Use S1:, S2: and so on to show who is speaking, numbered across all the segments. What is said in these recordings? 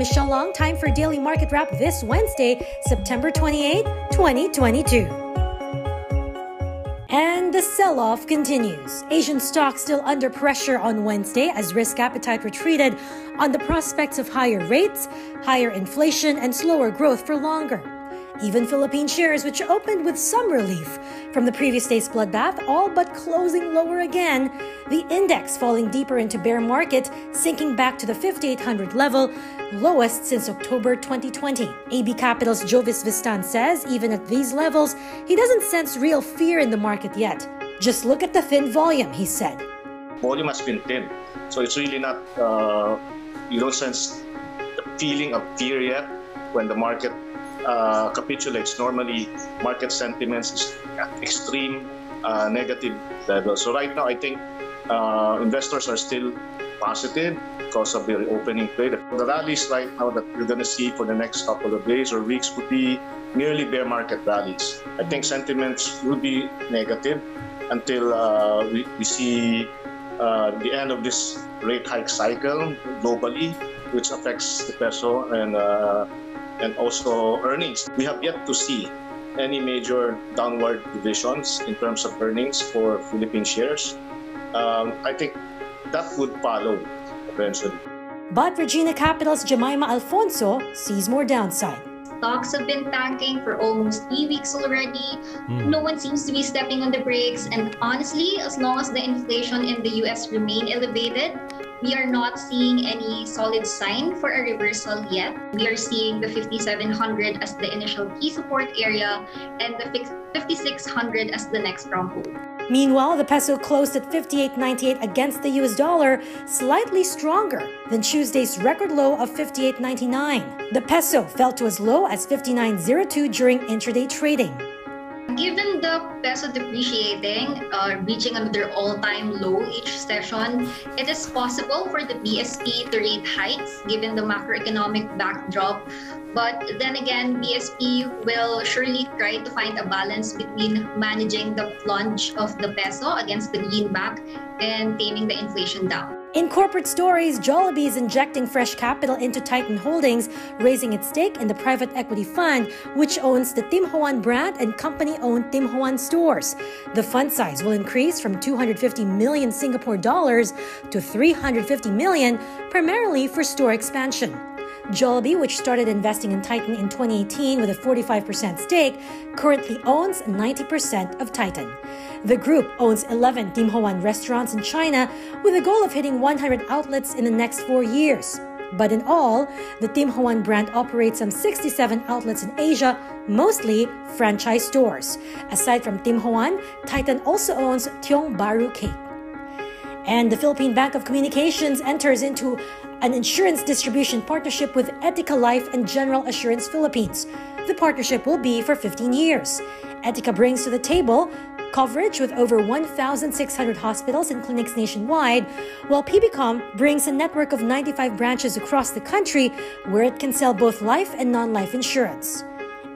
S1: Michelle Long. Time for Daily Market Wrap this Wednesday, September 28, 2022. And the sell off continues. Asian stocks still under pressure on Wednesday as risk appetite retreated on the prospects of higher rates, higher inflation, and slower growth for longer. Even Philippine shares, which opened with some relief from the previous day's bloodbath, all but closing lower again. The index falling deeper into bear market, sinking back to the 5,800 level, lowest since October 2020. AB Capital's Jovis Vistan says even at these levels, he doesn't sense real fear in the market yet. Just look at the thin volume, he said.
S2: Volume has been thin, so it's really not, uh, you don't sense the feeling of fear yet when the market uh, capitulates, normally market sentiments is extreme uh, negative level. So right now, I think uh, investors are still positive because of the reopening trade. The rallies right now that we're going to see for the next couple of days or weeks would be merely bear market rallies. I think sentiments will be negative until uh, we, we see uh, the end of this rate hike cycle globally, which affects the peso and uh, and also earnings. We have yet to see any major downward revisions in terms of earnings for Philippine shares. Um, I think that would follow eventually.
S1: But Regina Capital's Jemima Alfonso sees more downside.
S3: Stocks have been tanking for almost three weeks already. Mm. No one seems to be stepping on the brakes. And honestly, as long as the inflation in the US remain elevated, we are not seeing any solid sign for a reversal yet. We are seeing the 5700 as the initial key support area and the 5600 as the next stronghold.
S1: Meanwhile, the peso closed at 58.98 against the US dollar, slightly stronger than Tuesday's record low of 58.99. The peso fell to as low as 59.02 during intraday trading.
S3: Given the peso depreciating, uh, reaching another all-time low each session, it is possible for the BSP to rate hikes given the macroeconomic backdrop. But then again, BSP will surely try to find a balance between managing the plunge of the peso against the greenback and taming the inflation down.
S1: In corporate stories, Jollibee is injecting fresh capital into Titan Holdings, raising its stake in the private equity fund, which owns the Tim Ho Wan brand and company-owned Tim Ho Wan stores. The fund size will increase from 250 million Singapore dollars to 350 million, primarily for store expansion. Jollibee, which started investing in Titan in 2018 with a 45% stake, currently owns 90% of Titan. The group owns 11 Tim Ho Wan restaurants in China with a goal of hitting 100 outlets in the next four years. But in all, the Tim Ho Wan brand operates some 67 outlets in Asia, mostly franchise stores. Aside from Tim Ho Wan, Titan also owns Tiong Bahru Cake. And the Philippine Bank of Communications enters into an insurance distribution partnership with Etiqa Life and General Assurance Philippines. The partnership will be for 15 years. Etiqa brings to the table coverage with over 1,600 hospitals and clinics nationwide, while PBCom brings a network of 95 branches across the country where it can sell both life and non life insurance.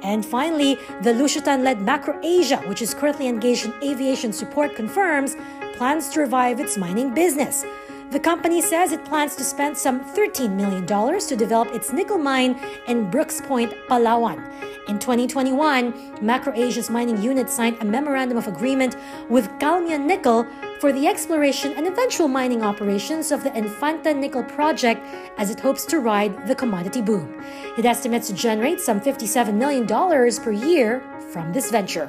S1: And finally, the Lucio Tan led MacroAsia, which is currently engaged in aviation support, confirms plans to revive its mining business. The company says it plans to spend some $13 million to develop its nickel mine in Brooke's Point, Palawan. In 2021, MacroAsia's mining unit signed a memorandum of agreement with Galmia Nickel for the exploration and eventual mining operations of the Infanta Nickel project as it hopes to ride the commodity boom. It estimates to generate some $57 million per year from this venture.